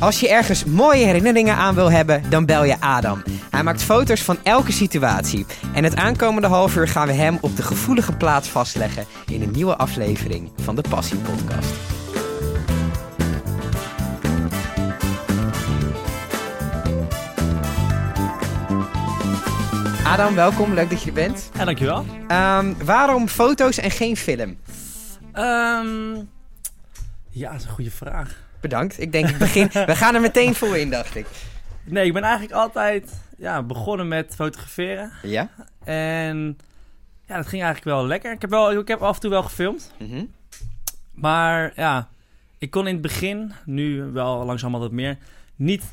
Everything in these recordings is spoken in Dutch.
Als je ergens mooie herinneringen aan wil hebben, dan bel je Adam. Hij maakt foto's van elke situatie. En het aankomende half uur gaan we hem op de gevoelige plaats vastleggen in een nieuwe aflevering van de Passie Podcast. Adam, welkom. Leuk dat je er bent. Ja, dankjewel. Ehm, waarom foto's en geen film? Ehm ja, dat is een goede vraag. Bedankt. Ik denk, ik begin. we gaan er meteen voor in, dacht ik. Nee, ik ben eigenlijk altijd ja, begonnen met fotograferen. Ja? En ja, dat ging eigenlijk wel lekker. Ik heb, wel, ik heb af en toe wel gefilmd. Mhm. Maar ja, ik kon in het begin, nu wel langzaam wat meer, niet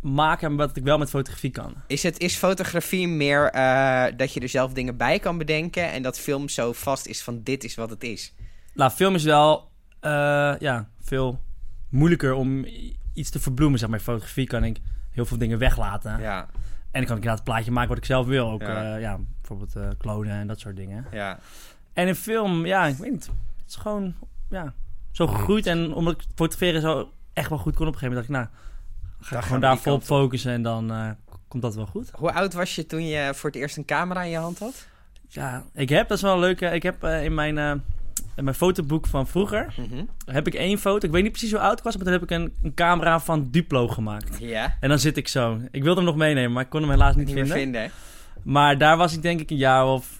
maken wat ik wel met fotografie kan. Is, het, is fotografie meer eh, dat je er zelf dingen bij kan bedenken en dat film zo vast is van dit is wat het is? Nou, film is wel eh, ja, veel moeilijker om iets te verbloemen. Zeg maar, fotografie kan ik heel veel dingen weglaten. Ja, En dan kan ik inderdaad het plaatje maken wat ik zelf wil. Ook Ja. ja. ja, bijvoorbeeld eh klonen en dat soort dingen. ja. En in film, ja, ik weet niet. Het is gewoon, ja, zo gegroeid. En omdat ik fotograferen zo echt wel goed kon op een gegeven moment, dacht ik, nou, ga ik gewoon daar die vol op kant op. focussen en dan eh, komt dat wel goed. Hoe oud was je toen je voor het eerst een camera in je hand had? Ja, ik heb, dat is wel leuk, ik heb eh, in mijn, eh, mijn fotoboek van vroeger, Mhm. heb ik één foto, ik weet niet precies hoe oud ik was, maar toen heb ik een, een camera van Duplo gemaakt. Ja, En dan zit ik zo. Ik wilde hem nog meenemen, maar ik kon hem helaas niet, niet meer vinden. vinden. Maar daar was ik denk ik een jaar of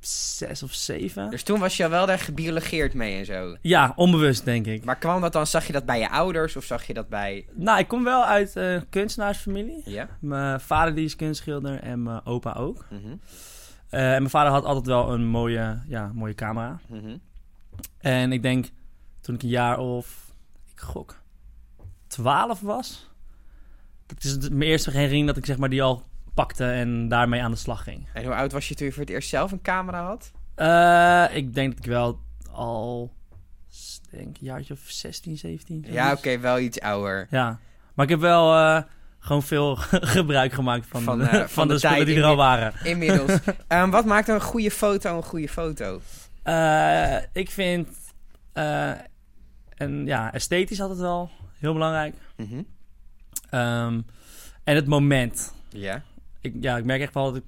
zes of zeven. Dus toen was je al wel daar gebiologeerd mee en zo. Ja, onbewust denk ik. Maar kwam dat dan, zag je dat bij je ouders of zag je dat bij... Nou, ik kom wel uit eh kunstenaarsfamilie. Ja? Mijn vader die is kunstschilder en mijn opa ook. Eh, en mijn vader had altijd wel een mooie, ja, mooie camera. Mhm. En ik denk, toen ik een jaar of, ik gok, 12 was. Dat is mijn eerste herinnering dat ik zeg maar die al pakte en daarmee aan de slag ging. En hoe oud was je toen je voor het eerst zelf een camera had? Eh, ik denk dat ik wel al, denk een jaartje of 16, 17. Ja, oké, wel iets ouder. Ja, maar ik heb wel eh, gewoon veel gebruik gemaakt van, Van, de, eh, van, van de, de spullen tijd die er al waren. Inmiddels. Ehm, wat maakt een goede foto een goede foto? Eh, ik vind, eh, en ja, esthetisch altijd wel heel belangrijk. Mhm. Ehm, en het moment. Ja. Ik, ja, ik merk echt wel dat ik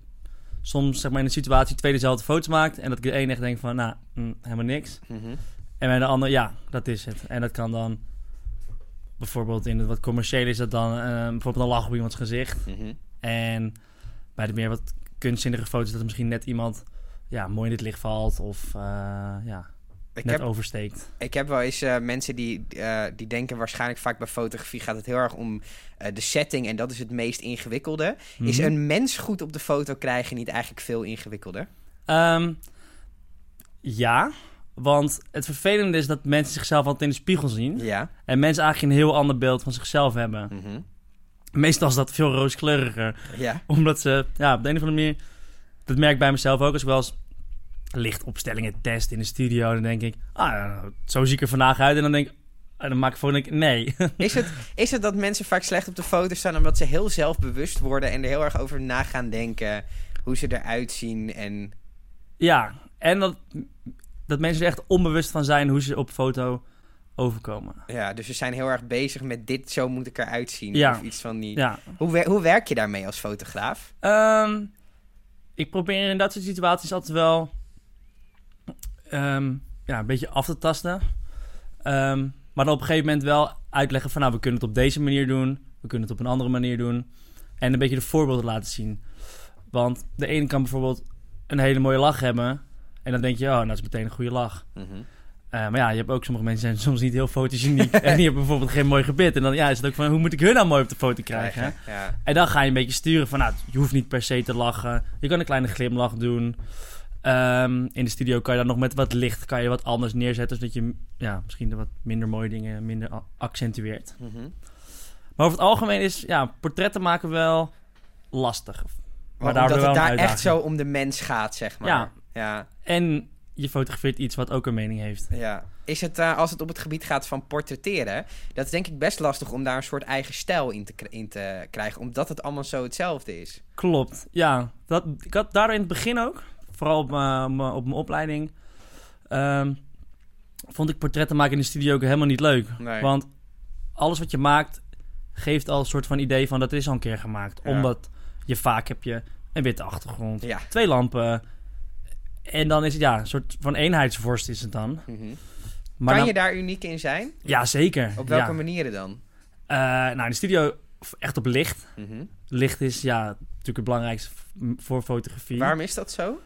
soms zeg maar in een situatie twee dezelfde foto's maak en dat ik de ene echt denk van, nou, mm, helemaal niks. Mhm. En bij de andere, ja, dat is het. En dat kan dan bijvoorbeeld in het wat commerciële is dat dan eh, bijvoorbeeld een lach op iemands gezicht. Mhm. En bij de meer wat kunstzinnige foto's dat er misschien net iemand ja, mooi in het licht valt of eh, ja, Ik, net heb, oversteekt. ik heb wel eens eh, mensen die, die denken waarschijnlijk vaak bij fotografie gaat het heel erg om de setting en dat is het meest ingewikkelde. Is Mhm. een mens goed op de foto krijgen niet eigenlijk veel ingewikkelder? Ehm, ja, want het vervelende is dat mensen zichzelf altijd in de spiegel zien. Ja. En mensen eigenlijk een heel ander beeld van zichzelf hebben. Mhm. Meestal is dat veel rooskleuriger. Ja. Omdat ze, ja, op de een of andere manier... Dat merk ik bij mezelf ook als ik wel eens lichtopstellingen test in de studio. Dan denk ik, ah, zo zie ik er vandaag uit. En dan denk ik, en dan maak ik voor ik, nee. Is het, is het dat mensen vaak slecht op de foto staan omdat ze heel zelfbewust worden en er heel erg over na gaan denken hoe ze eruit zien en... ja, en dat, dat mensen er echt onbewust van zijn hoe ze op foto overkomen. Ja, dus ze zijn heel erg bezig met dit, zo moet ik eruit zien. Ja. Of iets van die... Ja, Hoe, wer- hoe werk je daarmee als fotograaf? Ehm, ik probeer in dat soort situaties altijd wel ehm, ja, een beetje af te tasten. Ehm, maar dan op een gegeven moment wel uitleggen van... nou, we kunnen het op deze manier doen. We kunnen het op een andere manier doen. En een beetje de voorbeelden laten zien. Want de ene kan bijvoorbeeld een hele mooie lach hebben... en dan denk je, oh, nou, dat is meteen een goede lach. Mhm. Eh, maar ja, je hebt ook sommige mensen zijn soms niet heel fotogeniek... en die hebben bijvoorbeeld geen mooi gebit. En dan ja, is het ook van, hoe moet ik hun nou mooi op de foto krijgen? Ja. En dan ga je een beetje sturen van, nou, je hoeft niet per se te lachen. Je kan een kleine glimlach doen. Ehm, in de studio kan je dan nog met wat licht kan je wat anders neerzetten, zodat je ja, misschien de wat minder mooie dingen minder accentueert. Mhm. Maar over het algemeen is ja, portretten maken wel lastig. Maar daardoor omdat het daar echt zo om de mens gaat, zeg maar. Ja. Ja. En je fotografeert iets wat ook een mening heeft. ja. Is het, eh, als het op het gebied gaat van portretteren, dat is denk ik best lastig om daar een soort eigen stijl in te, in te krijgen, omdat het allemaal zo hetzelfde is. Klopt, ja. Dat, ik had daardoor in het begin ook, vooral op mijn, mijn- op mijn opleiding, ehm, vond ik portretten maken in de studio ook helemaal niet leuk. Nee. Want alles wat je maakt geeft al een soort van idee van dat is al een keer gemaakt. Ja. Omdat je vaak heb je een witte achtergrond, Ja. twee lampen. En dan is het ja, een soort van eenheidsvorst is het dan. Mhm. Maar kan dan- je daar uniek in zijn? Ja, zeker. Op welke ja. manieren dan? Eh, nou, in de studio echt op licht. Mhm. Licht is ja, natuurlijk het belangrijkste voor fotografie. Waarom is dat zo?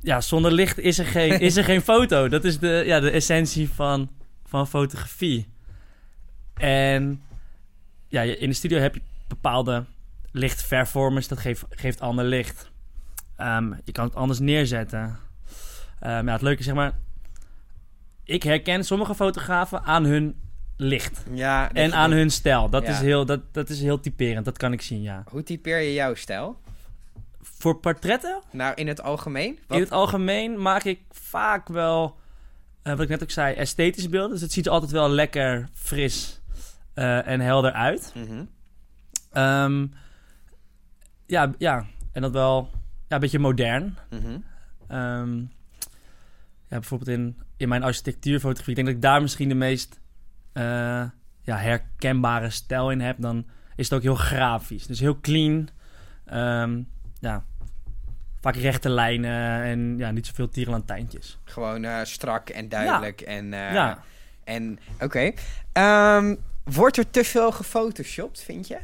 Ja, zonder licht is er geen, is er geen foto. Dat is de, ja, de essentie van, van fotografie. En ja, in de studio heb je bepaalde lichtvervormers. Dat geeft, geeft ander licht. Ehm, je kan het anders neerzetten. Ehm, ja, het leuke is, zeg maar... Ik herken sommige fotografen aan hun licht. Ja, En aan hun stijl. Dat, Ja. is heel, dat, dat is heel typerend. Dat kan ik zien, ja. Hoe typeer je jouw stijl? Voor portretten Nou, in het algemeen? Wat- In het algemeen maak ik vaak wel, eh, wat ik net ook zei, esthetisch beelden. Dus het ziet er altijd wel lekker fris eh, en helder uit. Mhm. Ehm, ja, ja, en dat wel ja, een beetje modern. Mhm. Ehm, ja, bijvoorbeeld in, in mijn architectuurfotografie. Ik denk dat ik daar misschien de meest eh, ja, herkenbare stijl in heb. Dan is het ook heel grafisch. Dus heel clean. Ehm, ja, vaak rechte lijnen en ja, niet zoveel tierenlantijntjes. Gewoon eh, strak en duidelijk. En, eh, ja. en oké. Ehm, wordt er te veel gefotoshopt, vind je?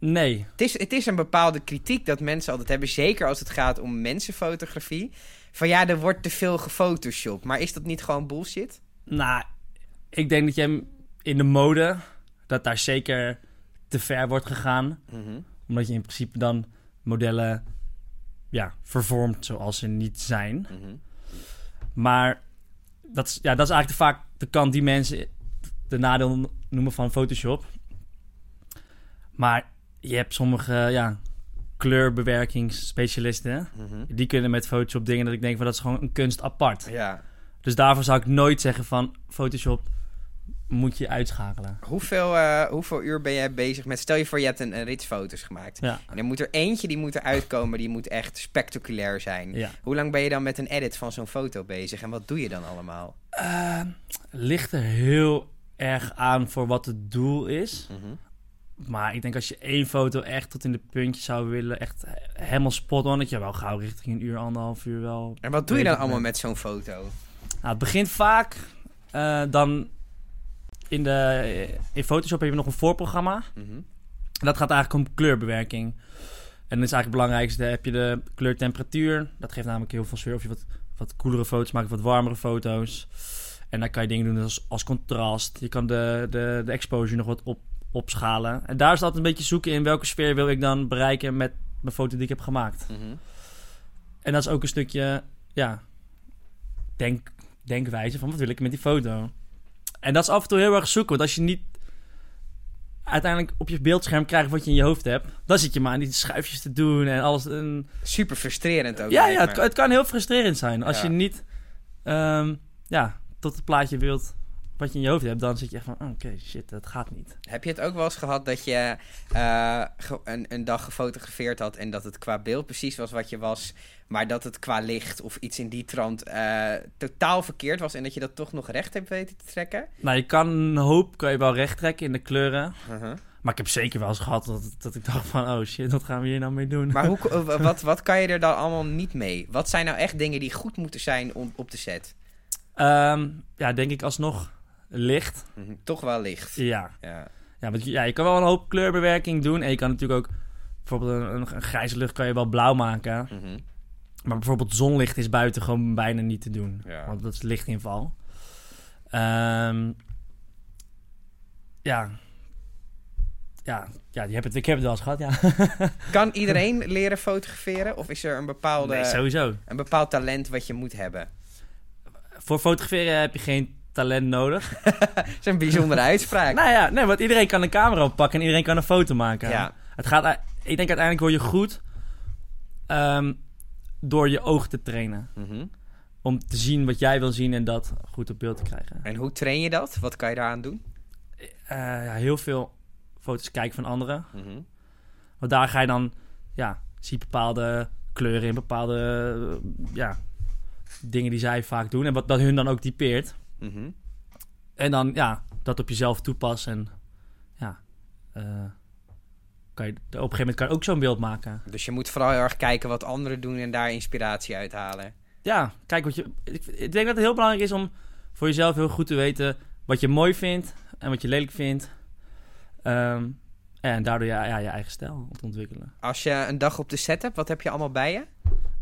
Nee. Het is, het is een bepaalde kritiek dat mensen altijd hebben, zeker als het gaat om mensenfotografie. Van ja, er wordt te veel gefotoshopt. Maar is dat niet gewoon bullshit? Nou, ik denk dat je in de mode, dat daar zeker te ver wordt gegaan. Mhm. Omdat je in principe dan modellen ja, vervormt zoals ze niet zijn. Mhm. Maar dat is, ja, dat is eigenlijk vaak de kant die mensen de nadeel noemen van Photoshop. Maar je hebt sommige ja, kleurbewerkingsspecialisten. Mhm. Die kunnen met Photoshop dingen dat ik denk van dat is gewoon een kunst apart. Ja. Dus daarvoor zou ik nooit zeggen van Photoshop moet je uitschakelen. Hoeveel, eh, hoeveel uur ben jij bezig met... Stel je voor, je hebt een, een rits foto's gemaakt. Ja. En er moet er eentje die moet eruit komen, die moet echt spectaculair zijn. Ja. Hoe lang ben je dan met een edit van zo'n foto bezig? En wat doe je dan allemaal? Eh, ligt er heel erg aan voor wat het doel is. Mhm. Maar ik denk als je één foto echt tot in de puntjes zou willen, echt helemaal spot on, dat je wel gauw richting een uur, anderhalf uur wel. En wat doe je dan allemaal met zo'n foto? Nou, het begint vaak eh, dan in, de, in Photoshop heb je nog een voorprogramma. En dat gaat eigenlijk om kleurbewerking. En dat is eigenlijk het belangrijkste. heb je de kleurtemperatuur. Dat geeft namelijk heel veel sfeer. Of je wat, wat koelere foto's maakt, wat warmere foto's. En daar kan je dingen doen als, als contrast. Je kan de, de, de exposure nog wat op, opschalen. En daar is altijd een beetje zoeken in welke sfeer wil ik dan bereiken met mijn foto die ik heb gemaakt. Mhm. En dat is ook een stukje, ja, denk, denkwijze van wat wil ik met die foto. En dat is af en toe heel erg zoeken. Want als je niet uiteindelijk op je beeldscherm krijgt wat je in je hoofd hebt, dan zit je maar aan die schuifjes te doen en alles. En... Super frustrerend ook. Ja, ja het, kan- het kan heel frustrerend zijn. Als Ja. je niet ehm, ja, tot het plaatje wilt wat je in je hoofd hebt, dan zit je echt van, oh, oké, shit, dat gaat niet. Heb je het ook wel eens gehad dat je ge- een, een dag gefotografeerd had en dat het qua beeld precies was wat je was, maar dat het qua licht of iets in die trant eh, totaal verkeerd was en dat je dat toch nog recht hebt weten te trekken? Nou, je kan een hoop kan je wel recht trekken in de kleuren. Uh-huh. Maar ik heb zeker wel eens gehad dat, dat ik dacht van, oh shit, wat gaan we hier nou mee doen? Maar hoe, eh, wat, wat kan je er dan allemaal niet mee? Wat zijn nou echt dingen die goed moeten zijn om, op de set? Ehm, ja, denk ik alsnog licht. Mhm. Toch wel licht. Ja. Ja. Ja, want je, ja, je kan wel een hoop kleurbewerking doen. En je kan natuurlijk ook... Bijvoorbeeld een, een, grijze lucht kan je wel blauw maken. Mhm. Maar bijvoorbeeld zonlicht is buiten gewoon bijna niet te doen. Ja. Want dat is lichtinval. Ehm ja. Ja, ja je hebt het, ik heb het wel eens gehad, ja. Kan iedereen leren fotograferen? Of is er een, bepaalde, Nee, sowieso. een bepaald talent wat je moet hebben? Voor fotograferen heb je geen talent nodig. Dat is een bijzondere uitspraak. nou ja, nee, want iedereen kan een camera oppakken en iedereen kan een foto maken. Ja. Het gaat, ik denk uiteindelijk word je goed ehm, door je oog te trainen. Mhm. Om te zien wat jij wil zien en dat goed op beeld te krijgen. En hoe train je dat? Wat kan je daaraan doen? Eh, ja, heel veel foto's kijken van anderen. Mhm. Want daar ga je dan, ja, zie bepaalde kleuren in, bepaalde ja, dingen die zij vaak doen. En wat dat hun dan ook typeert. Mhm. En dan ja, dat op jezelf toepassen. En ja, eh, kan je, op een gegeven moment kan je ook zo'n beeld maken. Dus je moet vooral heel erg kijken wat anderen doen en daar inspiratie uit halen. Ja, kijk wat je. Ik, ik denk dat het heel belangrijk is om voor jezelf heel goed te weten wat je mooi vindt en wat je lelijk vindt. Ehm, en daardoor ja, ja, je eigen stijl te ontwikkelen. Als je een dag op de set hebt, wat heb je allemaal bij je?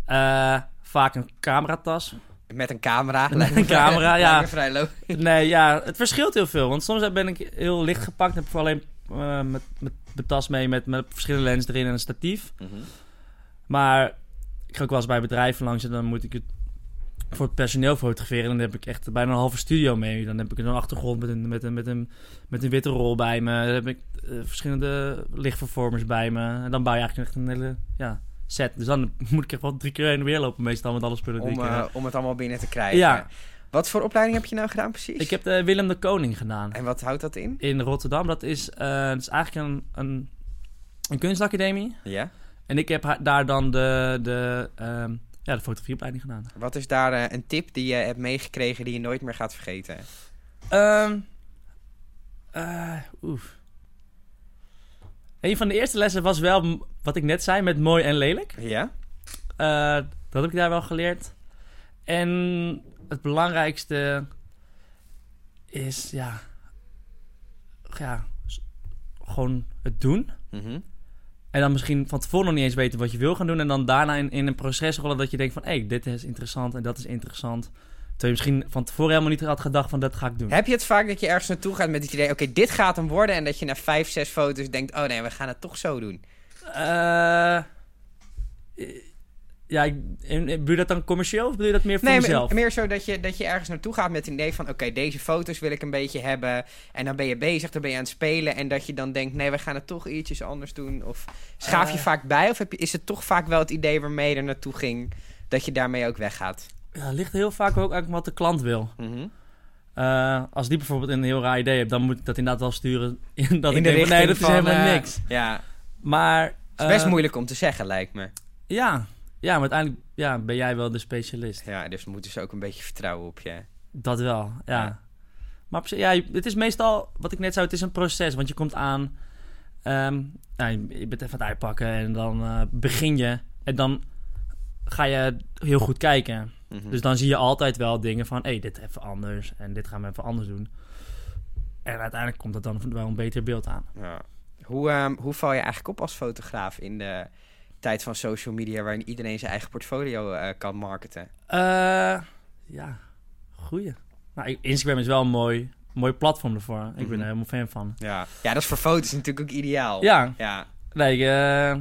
Eh, vaak een cameratas. Met een camera. Met een camera, ja. Vrij. Nee, ja, het verschilt heel veel. Want soms ben ik heel licht gepakt. Heb ik alleen eh, met, met de tas mee met, met verschillende lenzen erin en een statief. Maar ik ga ook wel eens bij bedrijven langs en dan moet ik het voor het personeel fotograferen. En dan heb ik echt bijna een halve studio mee. Dan heb ik een achtergrond met een, met een, met een, met een witte rol bij me. Dan heb ik eh, verschillende lichtvervormers bij me. En dan bouw je eigenlijk echt een hele ja, set. Dus dan moet ik echt wel drie keer heen en weer lopen meestal met alle spullen die Om, ik eh, heb. om het allemaal binnen te krijgen. Ja. Wat voor opleiding heb je nou gedaan precies? Ik heb de Willem de Koning gedaan. En wat houdt dat in? In Rotterdam. Dat is, eh, dat is eigenlijk een, een, een kunstacademie. Ja. En ik heb daar dan de, de, ehm, ja, de fotografieopleiding gedaan. Wat is daar eh, een tip die je hebt meegekregen die je nooit meer gaat vergeten? Ehm eh, oef. Een van de eerste lessen was wel wat ik net zei met mooi en lelijk. Ja? Eh, dat heb ik daar wel geleerd. En het belangrijkste is, ja, ja, gewoon het doen. Mhm. En dan misschien van tevoren nog niet eens weten wat je wil gaan doen. En dan daarna in, in een proces rollen dat je denkt van... hé, dit is interessant en dat is interessant. Terwijl je misschien van tevoren helemaal niet had gedacht van... dat ga ik doen. Heb je het vaak dat je ergens naartoe gaat met het idee... oké, dit gaat hem worden... en dat je na vijf, zes foto's denkt... oh nee, we gaan het toch zo doen. Eh, ja, ik, bedoel je dat dan commercieel of bedoel je dat meer voor Nee, meer zo dat je, dat je ergens naartoe gaat met het idee van... oké, deze foto's wil ik een beetje hebben... en dan ben je bezig, dan ben je aan het spelen... en dat je dan denkt, nee, we gaan het toch ietsjes anders doen. Of schaaf je Eh. vaak bij? Of heb je, is het toch vaak wel het idee waarmee je er naartoe ging... dat je daarmee ook weggaat? Ja, ligt heel vaak ook aan wat de klant wil. Mhm. Eh, als die bijvoorbeeld een heel raar idee heeft... dan moet ik dat inderdaad wel sturen. in dat In ik de denk van, nee, dat richting is helemaal van, eh, niks. Ja, Maar... het is best eh, moeilijk om te zeggen, lijkt me. Ja, ja, maar uiteindelijk ja, ben jij wel de specialist. Ja, dus moeten ze ook een beetje vertrouwen op je. Dat wel, ja. Ja. Maar op ja, het is meestal, wat ik net zei, het is een proces. Want je komt aan, ehm, nou, je je bent even aan het uitpakken en dan eh, begin je. En dan ga je heel goed kijken. Mhm. Dus dan zie je altijd wel dingen van, hé, hey, dit even anders en dit gaan we even anders doen. En uiteindelijk komt dat dan wel een beter beeld aan. Ja. Hoe, ehm, hoe val je eigenlijk op als fotograaf in de tijd van social media... waarin iedereen zijn eigen portfolio eh, kan marketen? Eh, ja, goeie. Nou, Instagram is wel een mooi, mooi platform ervoor. Ik ben Mhm. er helemaal fan van. Ja. ja, dat is voor foto's natuurlijk ook ideaal. Ja, Ja, Nee, eh,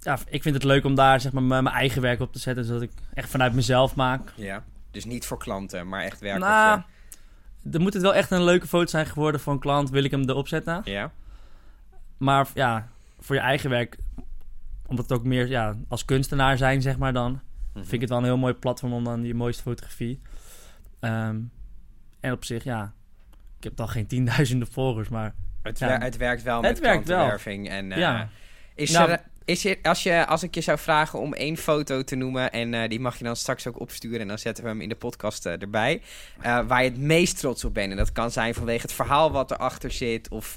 ja, ik vind het leuk om daar zeg maar, mijn eigen werk op te zetten. Zodat ik echt vanuit mezelf maak. ja. Dus niet voor klanten, maar echt werk Nou, op er moet het wel echt een leuke foto zijn geworden voor een klant. Wil ik hem erop zetten. Ja. Maar ja, voor je eigen werk... Omdat het ook meer ja, als kunstenaar zijn, zeg maar dan... Mhm. Vind ik het wel een heel mooi platform om dan je mooiste fotografie. Ehm, en op zich, ja... Ik heb dan geen tienduizenden volgers, maar... Het, Ja. wer- het werkt wel Het met werkt wel. klantenwerving. En, eh, ja. Is Nou- er, is er, als, je, als ik je zou vragen om één foto te noemen... en eh, die mag je dan straks ook opsturen... en dan zetten we hem in de podcast eh, erbij... eh, waar je het meest trots op bent. En dat kan zijn vanwege het verhaal wat erachter zit... of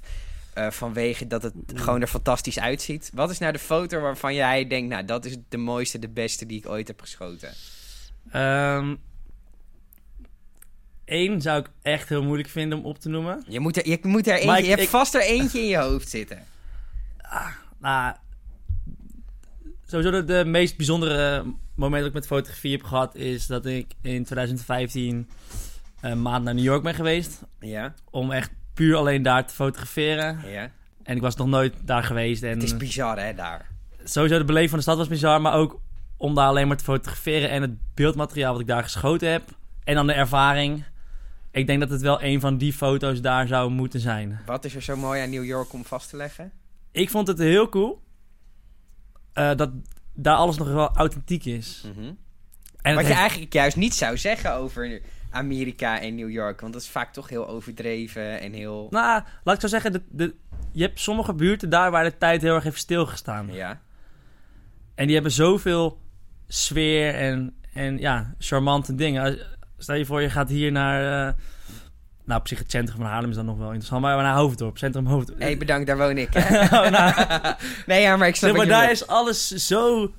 vanwege dat het gewoon er fantastisch uitziet. Wat is nou de foto waarvan jij denkt... nou, dat is de mooiste, de beste die ik ooit heb geschoten? Ehm Eén zou ik echt heel moeilijk vinden om op te noemen. Je moet er, je moet er eentje... Ik- je hebt ik- vast er eentje in je hoofd zitten. Nou, sowieso de, meest bijzondere moment dat ik met fotografie heb gehad... is dat ik in 2015 een maand naar New York ben geweest... Ja, om echt puur alleen daar te fotograferen. ja. En ik was nog nooit daar geweest. En Het is bizar, hè, daar. sowieso de beleving van de stad was bizar... maar ook om daar alleen maar te fotograferen... en het beeldmateriaal wat ik daar geschoten heb... en dan de ervaring... Ik denk dat het wel een van die foto's daar zou moeten zijn. Wat is er zo mooi aan New York om vast te leggen? Ik vond het heel cool... eh, dat daar alles nog wel authentiek is. Mhm. En Wat je heeft- eigenlijk juist niet zou zeggen over Amerika en New York. Want dat is vaak toch heel overdreven en heel... Nou, laat ik zo zeggen, de, de, je hebt sommige buurten daar waar de tijd heel erg heeft stilgestaan. Ja. En die hebben zoveel sfeer en, en ja, charmante dingen. Stel je voor, je gaat hier naar, eh, Nou, op zich het centrum van Haarlem is dan nog wel interessant. Maar naar Hoofddorp, centrum Hoofddorp. Hé, bedankt, daar woon ik. Oh, nou. nee, ja, maar ik snap Zeg, maar daar is alles zo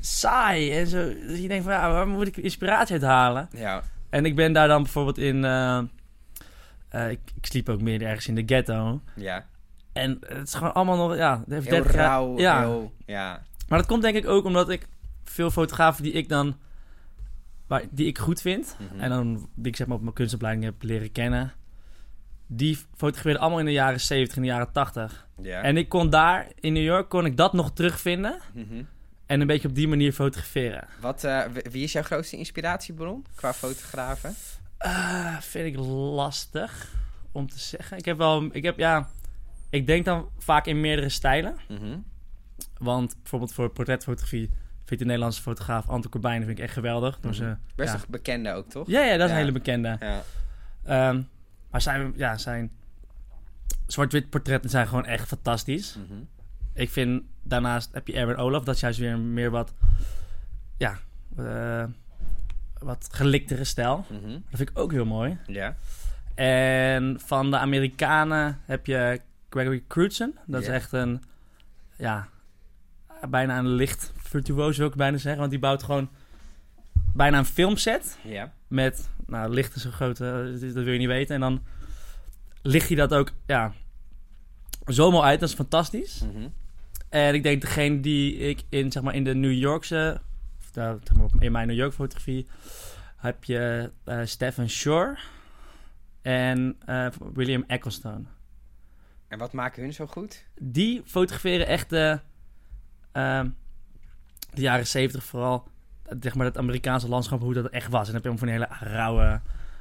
saai en zo. Dat je denkt van, ja, waar moet ik inspiratie uit halen? Ja, En ik ben daar dan bijvoorbeeld in... eh, eh, ik, ik sliep ook meer ergens in de ghetto. ja. En het is gewoon allemaal nog... Ja, het heeft Heel 30 jaar- rauw, Ja, heel... Ja. maar dat komt denk ik ook omdat ik veel fotografen die ik dan... Waar, die ik goed vind... Mhm. En dan, die ik zeg maar op mijn kunstopleiding heb leren kennen... Die fotografeerden allemaal in de jaren 70 en de jaren 80. ja. En ik kon daar, in New York, kon ik dat nog terugvinden... Mhm. En een beetje op die manier fotograferen. Wat, eh, wie is jouw grootste inspiratiebron qua fotografen? Ah, vind ik lastig om te zeggen. Ik heb wel, ik heb ja, ik denk dan vaak in meerdere stijlen. Mhm. Want bijvoorbeeld voor portretfotografie vind de Nederlandse fotograaf Anton Corbijn vind ik echt geweldig. Ze, Best ja. een bekende ook, toch? ja, ja, dat is Ja. een hele bekende. Ja. Ehm, maar zijn, ja, zijn zwart-wit portretten zijn gewoon echt fantastisch. Mhm. Ik vind daarnaast heb je Erwin Olaf, dat is juist weer meer wat, ja, eh, wat geliktere stijl. Mhm. Dat vind ik ook heel mooi. Ja. En van de Amerikanen heb je Gregory Crutzen. Dat is echt een, ja, bijna een licht virtuoos wil ik bijna zeggen. Want die bouwt gewoon bijna een filmset Ja. met, nou, licht is een grote, dat wil je niet weten. En dan licht hij dat ook, ja, zo mooi uit. Dat is fantastisch. Mhm. En ik denk degene die ik in, zeg maar, in de New Yorkse, of nou, zeg maar, in mijn New York fotografie, heb je eh Stephen Shore en eh, William Ecclestone. En wat maken hun zo goed? Die fotograferen echt de, ehm, de jaren zeventig vooral, zeg maar, het Amerikaanse landschap, hoe dat echt was. En dan heb je van die hele rauwe,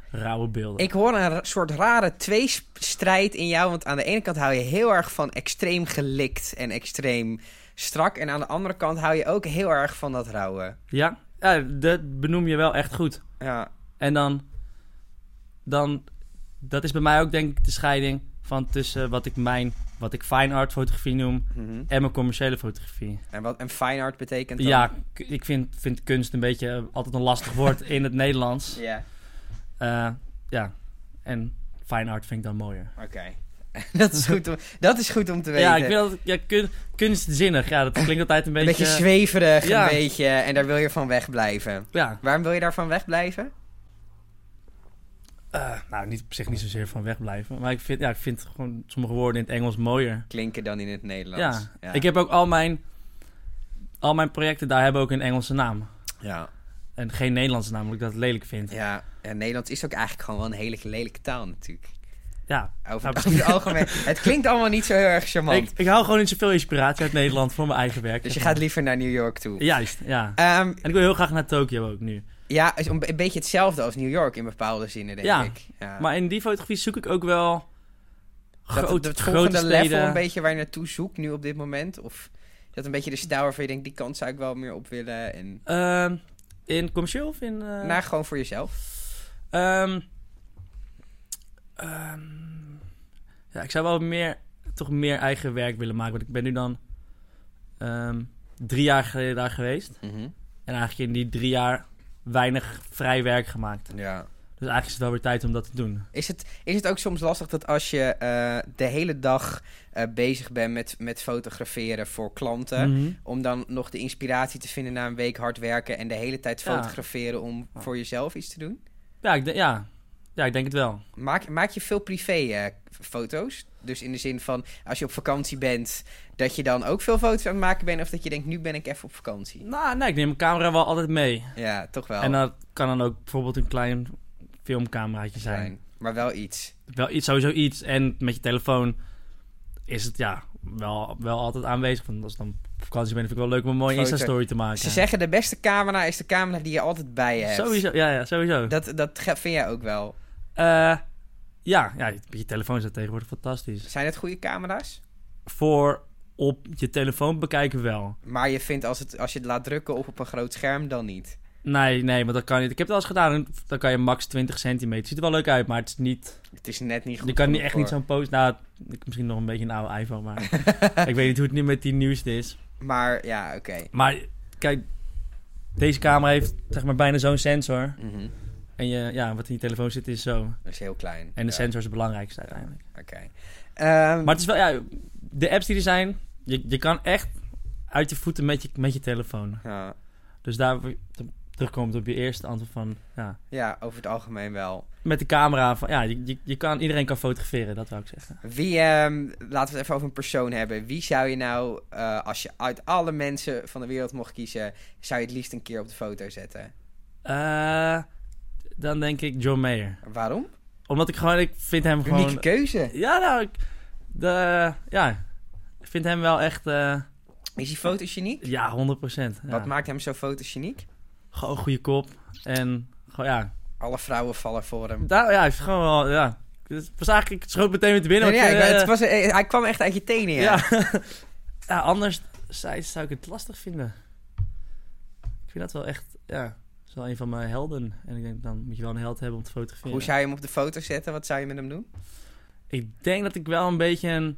rauwe beelden. Ik hoor een soort rare tweestrijd in jou. Want aan de ene kant hou je heel erg van extreem gelikt en extreem strak. En aan de andere kant hou je ook heel erg van dat rauwe. Ja, ja, dat benoem je wel echt goed. Ja. En dan, dan, dat is bij mij ook denk ik de scheiding van tussen wat ik mijn, wat ik fine art fotografie noem Mhm. en mijn commerciële fotografie. En wat en fine art betekent dan? Ja, ik vind, vind kunst een beetje eh, altijd een lastig woord in het Nederlands. Ja, Eh, ja, en fine art vind ik dan mooier. oké. dat, is goed om, dat is goed om te weten. Ja, ik dat, ja, kun, kunstzinnig, ja, dat klinkt altijd een een beetje... beetje zweverig, ja. een beetje. En daar wil je van wegblijven. ja, Waarom wil je daarvan wegblijven? Eh, nou, niet op zich niet zozeer van wegblijven, maar ik vind, ja, ik vind gewoon sommige woorden in het Engels mooier. Klinken dan in het Nederlands. Ja. ik heb ook al mijn, al mijn projecten daar hebben ook een Engelse naam. Ja. En geen Nederlandse naam, omdat ik dat lelijk vind. Ja. en Nederlands is ook eigenlijk gewoon wel een hele lelijke taal natuurlijk. Ja, Over, Nou, over het algemeen. Het klinkt allemaal niet zo heel erg charmant. ik, ik hou gewoon niet zoveel inspiratie uit Nederland voor mijn eigen werk. Dus je gaat liever naar New York toe. Juist, ja. Ehm, En ik wil heel graag naar Tokio ook nu. Ja, een, beetje hetzelfde als New York in bepaalde zinnen, denk Ja, ik. Ja. Maar in die fotografie zoek ik ook wel dat, groot, het grote volgende steden. level een beetje waar je naartoe zoekt nu op dit moment? Of is dat een beetje de stijl waarvan je denkt, die kant zou ik wel meer op willen? En... Ehm, in commercieel of in... eh, Nou, gewoon voor jezelf. ehm, ehm, ja, ik zou wel meer, toch meer eigen werk willen maken. Want ik ben nu dan drie jaar geleden daar geweest. En eigenlijk in die drie jaar weinig vrij werk gemaakt. Ja. Dus eigenlijk is het wel weer tijd om dat te doen. Is het, is het ook soms lastig dat als je eh, de hele dag eh, bezig bent met, met fotograferen voor klanten, Mhm. om dan nog de inspiratie te vinden na een week hard werken en de hele tijd Ja. fotograferen om voor jezelf iets te doen? Ja, ik, denk- ja. Ja, ik denk het wel. Maak, maak je veel privé eh, foto's? Dus in de zin van als je op vakantie bent, dat je dan ook veel foto's aan het maken bent, of dat je denkt, nu ben ik even op vakantie? Nou, nee, ik neem mijn camera wel altijd mee. Ja, toch wel. En dat kan dan ook bijvoorbeeld een klein filmcameraatje zijn. Maar wel iets. Wel iets, sowieso iets. En met je telefoon is het ja, wel, wel altijd aanwezig. Want als ik dan op vakantie ben, vind ik wel leuk om een mooie. Insta-story te maken. Ze zeggen de beste camera is de camera die je altijd bij je hebt. Sowieso, ja, ja, sowieso. Dat, dat vind jij ook wel. Eh, ja, ja, je telefoon is tegenwoordig fantastisch. Zijn het goede camera's? Voor op je telefoon bekijken wel. Maar je vindt als, het, als je het laat drukken op, op een groot scherm, dan niet. Nee, nee, maar dat kan niet. Ik heb het al eens gedaan. en Dan kan je max 20 centimeter. Ziet er wel leuk uit, maar het is niet... Het is net niet goed. Je kan niet echt niet zo'n post... Nou, ik misschien nog een beetje een oude iPhone, maar... ik weet niet hoe het nu met die nieuwste is. Maar ja, oké. Maar kijk, deze camera heeft zeg maar bijna zo'n sensor. Mhm. En je, ja, wat in je telefoon zit is zo. Dat is heel klein. En de Ja, sensor is het belangrijkste uiteindelijk. Oké. Ehm, Maar het is wel, ja, de apps die er zijn, je, je kan echt uit je voeten met je, met je telefoon. ja, Dus daar weer te- terugkomend op je eerste antwoord van, ja, ja, over het algemeen wel. met de camera van, ja, je, je, je kan, iedereen kan fotograferen, dat wou ik zeggen. Wie, ehm, laten we het even over een persoon hebben. Wie zou je nou, eh, als je uit alle mensen van de wereld mocht kiezen, zou je het liefst een keer op de foto zetten? Eh, dan denk ik John Mayer. Waarom? Omdat ik gewoon, ik vind hem Unieke gewoon... keuze. Ja, nou, ik, de, ja, ik vind hem wel echt, eh, Is hij fotogeniek? ja, 100 procent. Wat maakt hem zo fotogeniek? Gewoon goede kop en, gewoon, ja, Alle vrouwen vallen voor hem. daar, ja, hij is gewoon wel, ja. Het was eigenlijk, het schoot meteen weer te binnen. Nee, ja, ik- eh, het was, eh, hij kwam echt uit je tenen, ja. Ja. ja, anders zou, ik het lastig vinden. Ik vind dat wel echt, ja, is wel een van mijn helden. En ik denk, dan moet je wel een held hebben om te fotograferen. Hoe zou je hem op de foto zetten? Wat zou je met hem doen? Ik denk dat ik wel een beetje een,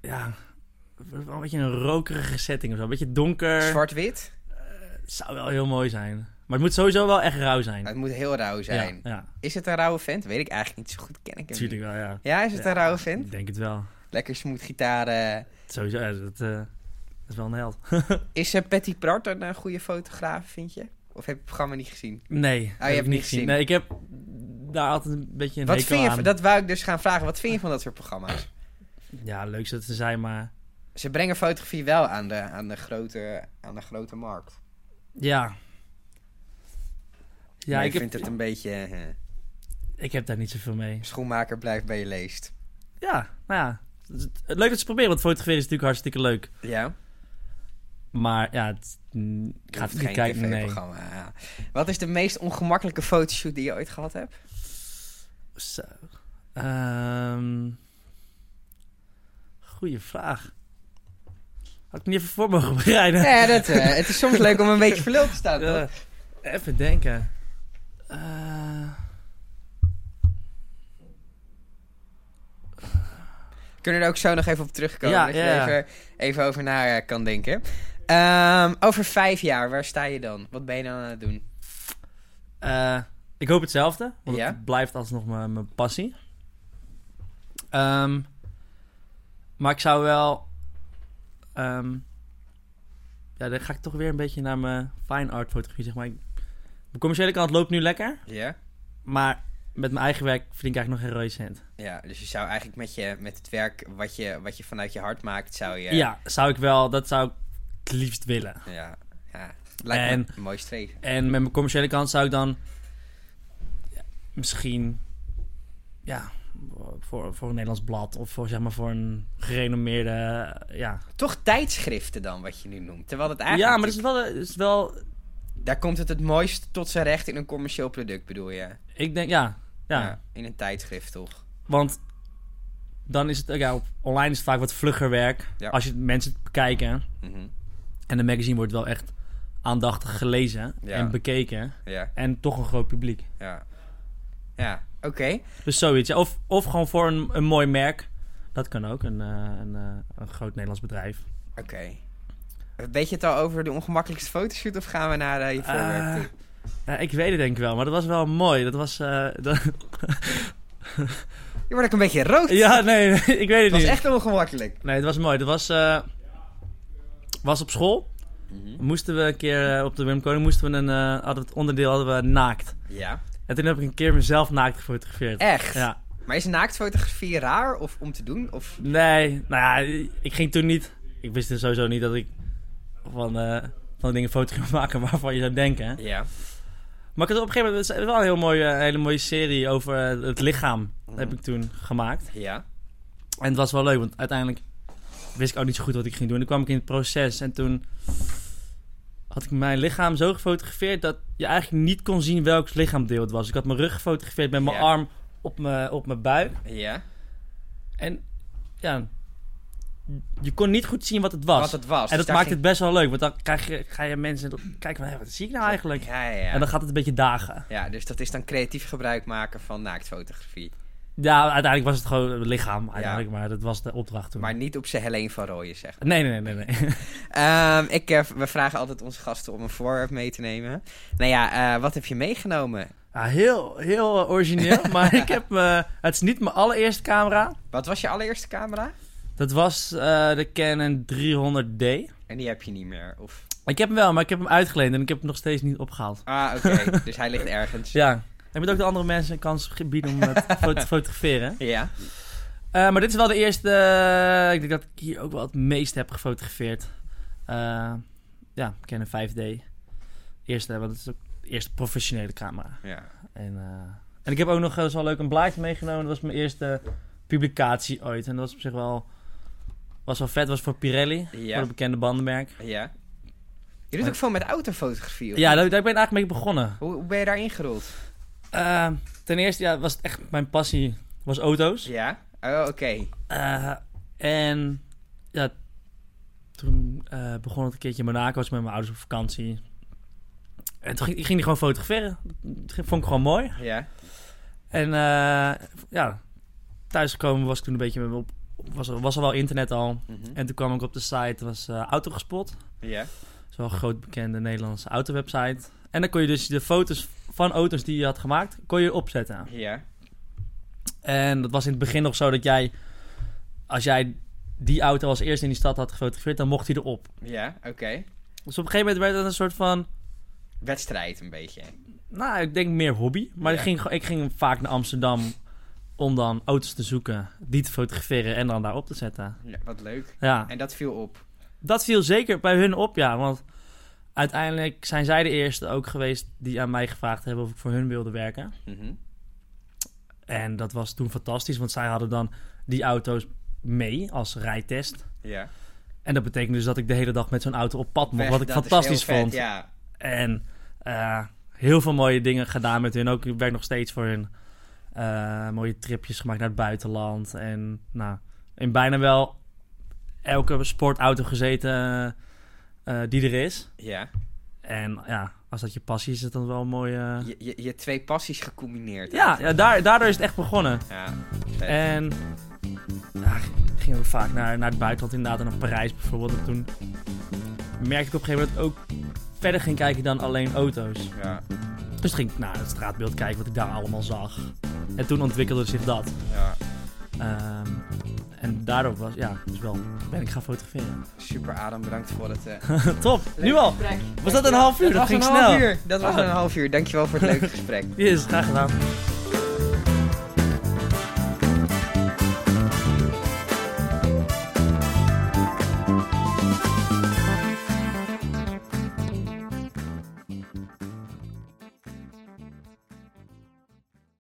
ja, wel een beetje een rokerige setting of zo. Een beetje donker. Zwart-wit? Zou wel heel mooi zijn. Maar het moet sowieso wel echt rauw zijn. Het moet heel rauw zijn. Ja, ja Is het een rauwe vent? Weet ik eigenlijk niet zo goed. Ken ik hem natuurlijk niet. wel, ja. Ja, is het Ja, een rauwe vent? Ik denk het wel. Lekker smooth gitaar. eh. Sowieso, ja, dat, eh, is wel een held. Is uh, Patty Pratt een eh, goede fotograaf, vind je? Of heb je het programma niet gezien? Nee, Oh, je hebt het niet gezien. gezien. Nee, ik heb daar altijd een beetje een Wat vind je, aan. van- dat wou ik dus gaan vragen. Wat vind je van dat soort programma's? Ja, leuk dat ze zijn, maar... Ze brengen fotografie wel aan de, aan de, grote, aan de grote markt. Ja. Ja, ik heb, vind het een beetje... eh, ik heb daar niet zoveel mee. schoenmaker blijft bij je leest. Ja, nou ja. Leuk dat ze proberen, want fotograferen is natuurlijk hartstikke leuk. Ja? Maar ja, het, ik ga het niet kijken, nee. Ja. Wat is de meest ongemakkelijke fotoshoot die je ooit gehad hebt? Zo. Ehm, goeie vraag. Had ik niet even voor mogen bereiden. Ja, dat, eh, het is soms leuk om een beetje verluld te staan, even denken. Eh, Kunnen we er ook zo nog even op terugkomen. Ja, dat ja, je even, even over na eh, kan denken. Ehm, over vijf jaar, waar sta je dan? Wat ben je dan aan het doen? eh, ik hoop hetzelfde, want Ja? het blijft alsnog mijn, mijn passie. Ehm, maar ik zou wel... ehm, ja, dan ga ik toch weer een beetje naar mijn fine art fotografie, zeg maar. Mijn commerciële kant loopt nu lekker, Ja? maar met mijn eigen werk verdien ik eigenlijk nog geen rode cent. Ja, dus je zou eigenlijk met, je, met het werk wat je, wat je vanuit je hart maakt, zou je... Ja, zou ik wel, dat zou ik het liefst willen. Ja, ja. Lijkt En- me een mooi streven. En met mijn commerciële kant zou ik dan ja, misschien ja, voor, voor een Nederlands blad of voor, zeg maar, voor een gerenommeerde. Ja, Toch tijdschriften dan, wat je nu noemt. Terwijl het eigenlijk... ja maar het is wel, het is wel. Daar komt het het mooist tot zijn recht in een commercieel product, bedoel je? Ik denk ja, ja, in een tijdschrift, toch? want dan is het ja, online is het vaak wat vlugger werk. Ja. Als je mensen bekijken Mhm. En de magazine wordt wel echt aandachtig gelezen Ja. en bekeken Ja, en toch een groot publiek. ja. Ja, oké. Dus zoiets. Of, of gewoon voor een, een mooi merk. Dat kan ook, een, eh, een, eh, een groot Nederlands bedrijf. Oké. Weet je het al over de ongemakkelijkste fotoshoot of gaan we naar eh, je voorwerp toe? Ja, ik weet het denk ik wel, maar dat was wel mooi. Dat was... dat- Je wordt ook een beetje rood. ja, nee, ik weet het Het was niet. echt ongemakkelijk. Nee, het was mooi. Dat was, was op school. Mhm. Moesten we een keer eh, op de Wim Koning, moesten we een, eh, hadden we het onderdeel hadden we naakt. Ja. En toen heb ik een keer mezelf naakt gefotografeerd. Echt? Ja. Maar is naaktfotografie raar of om te doen? Of... Nee, nou ja, ik ging toen niet... Ik wist dus sowieso niet dat ik van, eh, van dingen foto's ging maken waarvan je zou denken. Ja. Maar ik had op een gegeven moment... Het is wel een heel mooie, een hele mooie serie over het lichaam. Mhm. Heb ik toen gemaakt. Ja. En het was wel leuk, want uiteindelijk wist ik ook niet zo goed wat ik ging doen. En toen kwam ik in het proces en toen had ik mijn lichaam zo gefotografeerd dat je eigenlijk niet kon zien welk lichaamdeel het was. Ik had mijn rug gefotografeerd met mijn Ja. arm op mijn, op mijn buik. Ja. En ja, je kon niet goed zien wat het was. Wat het was. en Dus dat daar maakt ging- het best wel leuk, want dan krijg je, ga je mensen kijken van, hé, wat zie ik nou eigenlijk? Ja, ja, ja. En dan gaat het een beetje dagen. Ja, dus dat is dan creatief gebruik maken van naaktfotografie. Ja, uiteindelijk was het gewoon het lichaam, uiteindelijk, maar dat was de opdracht toen. Maar niet op zijn Helene van Rooyen, zeg. Nee, nee, nee, nee. nee. Ehm, ik, eh, we vragen altijd onze gasten om een voorwerp mee te nemen. Nou ja, eh, wat heb je meegenomen? Ja, heel, heel eh, origineel, maar ik heb, het is niet mijn allereerste camera. Wat was je allereerste camera? Dat was de Canon 300D. En die heb je niet meer, of... Ik heb hem wel, maar ik heb hem uitgeleend en ik heb hem nog steeds niet opgehaald. Ah, oké. dus hij ligt ergens. Ja, je moet ook de andere mensen een kans bieden om het fo- te fotograferen. Ja. Eh, maar dit is wel de eerste. eh, ik denk dat ik hier ook wel het meest heb gefotografeerd. Eh, ja, Canon 5D. Eerste, want het is ook de eerste professionele camera. Ja. En, eh, en ik heb ook nog, is wel leuk, een blaadje meegenomen. Dat was mijn eerste publicatie ooit. En dat was op zich wel, was wel vet. Was voor Pirelli, Ja. voor het bekende bandenmerk. Ja. Je doet ook veel met autofotografie, of Ja, daar ben ik eigenlijk mee begonnen. Hoe, hoe ben je daar ingerold? Eh, ten eerste ja, was het echt mijn passie was auto's. Ja? Oh, oké. Eh, en ja, toen eh, begon het een keertje in Monaco. Was met mijn ouders op vakantie. En toen ging, ik ging die gewoon fotograferen. Dat vond ik gewoon mooi. Ja. En ja, thuisgekomen was ik toen een beetje... Op, was, er, was er wel internet al. Mhm. En toen kwam ik op de site, was Autogespot. Ja. Dat is wel een groot bekende Nederlandse autowebsite. En dan kon je dus de foto's van auto's die je had gemaakt, kon je opzetten. Ja. En dat was in het begin nog zo dat jij, als jij die auto als eerste in die stad had gefotografeerd, dan mocht hij erop. Ja, oké. Dus op een gegeven moment werd het een soort van, Wedstrijd een beetje. nou, ik denk meer hobby. Maar Ja. ik, ging, ik ging vaak naar Amsterdam om dan auto's te zoeken, die te fotograferen en dan daarop te zetten. Ja, wat leuk. Ja, En dat viel op. dat viel zeker bij hun op, ja. Want uiteindelijk zijn zij de eerste ook geweest die aan mij gevraagd hebben of ik voor hun wilde werken. Mhm. En dat was toen fantastisch, want zij hadden dan die auto's mee als rijtest. Ja. En dat betekende dus dat ik de hele dag met zo'n auto op pad mocht, wat ik fantastisch vet, vond. Ja. En eh, heel veel mooie dingen gedaan met hun. Ook ik werk nog steeds voor hun. Eh, mooie tripjes gemaakt naar het buitenland. En nou, in bijna wel elke sportauto gezeten eh, die er is. Ja. En ja, als dat je passie is, is het dan wel een mooie... Je, je, je twee passies gecombineerd. Ja, ja daar, daardoor is het echt begonnen. Ja. vet. En ja, ik ging ook vaak naar, naar het buitenland, inderdaad, en naar Parijs bijvoorbeeld. En toen merkte ik op een gegeven moment ook verder ging kijken dan alleen auto's. Ja. Dus ging ik naar het straatbeeld kijken wat ik daar allemaal zag. En toen ontwikkelde zich dat. Ja. Ehm, en daardoor was, ja, dus wel, ben ik gaan fotograferen. Super Adam, bedankt voor het... eh, Top, nu al. gesprek. Was dat een half uur? Dat ging snel. uur. Dat was Ah. een half uur. Dankjewel voor het leuke gesprek. Yes, graag gedaan.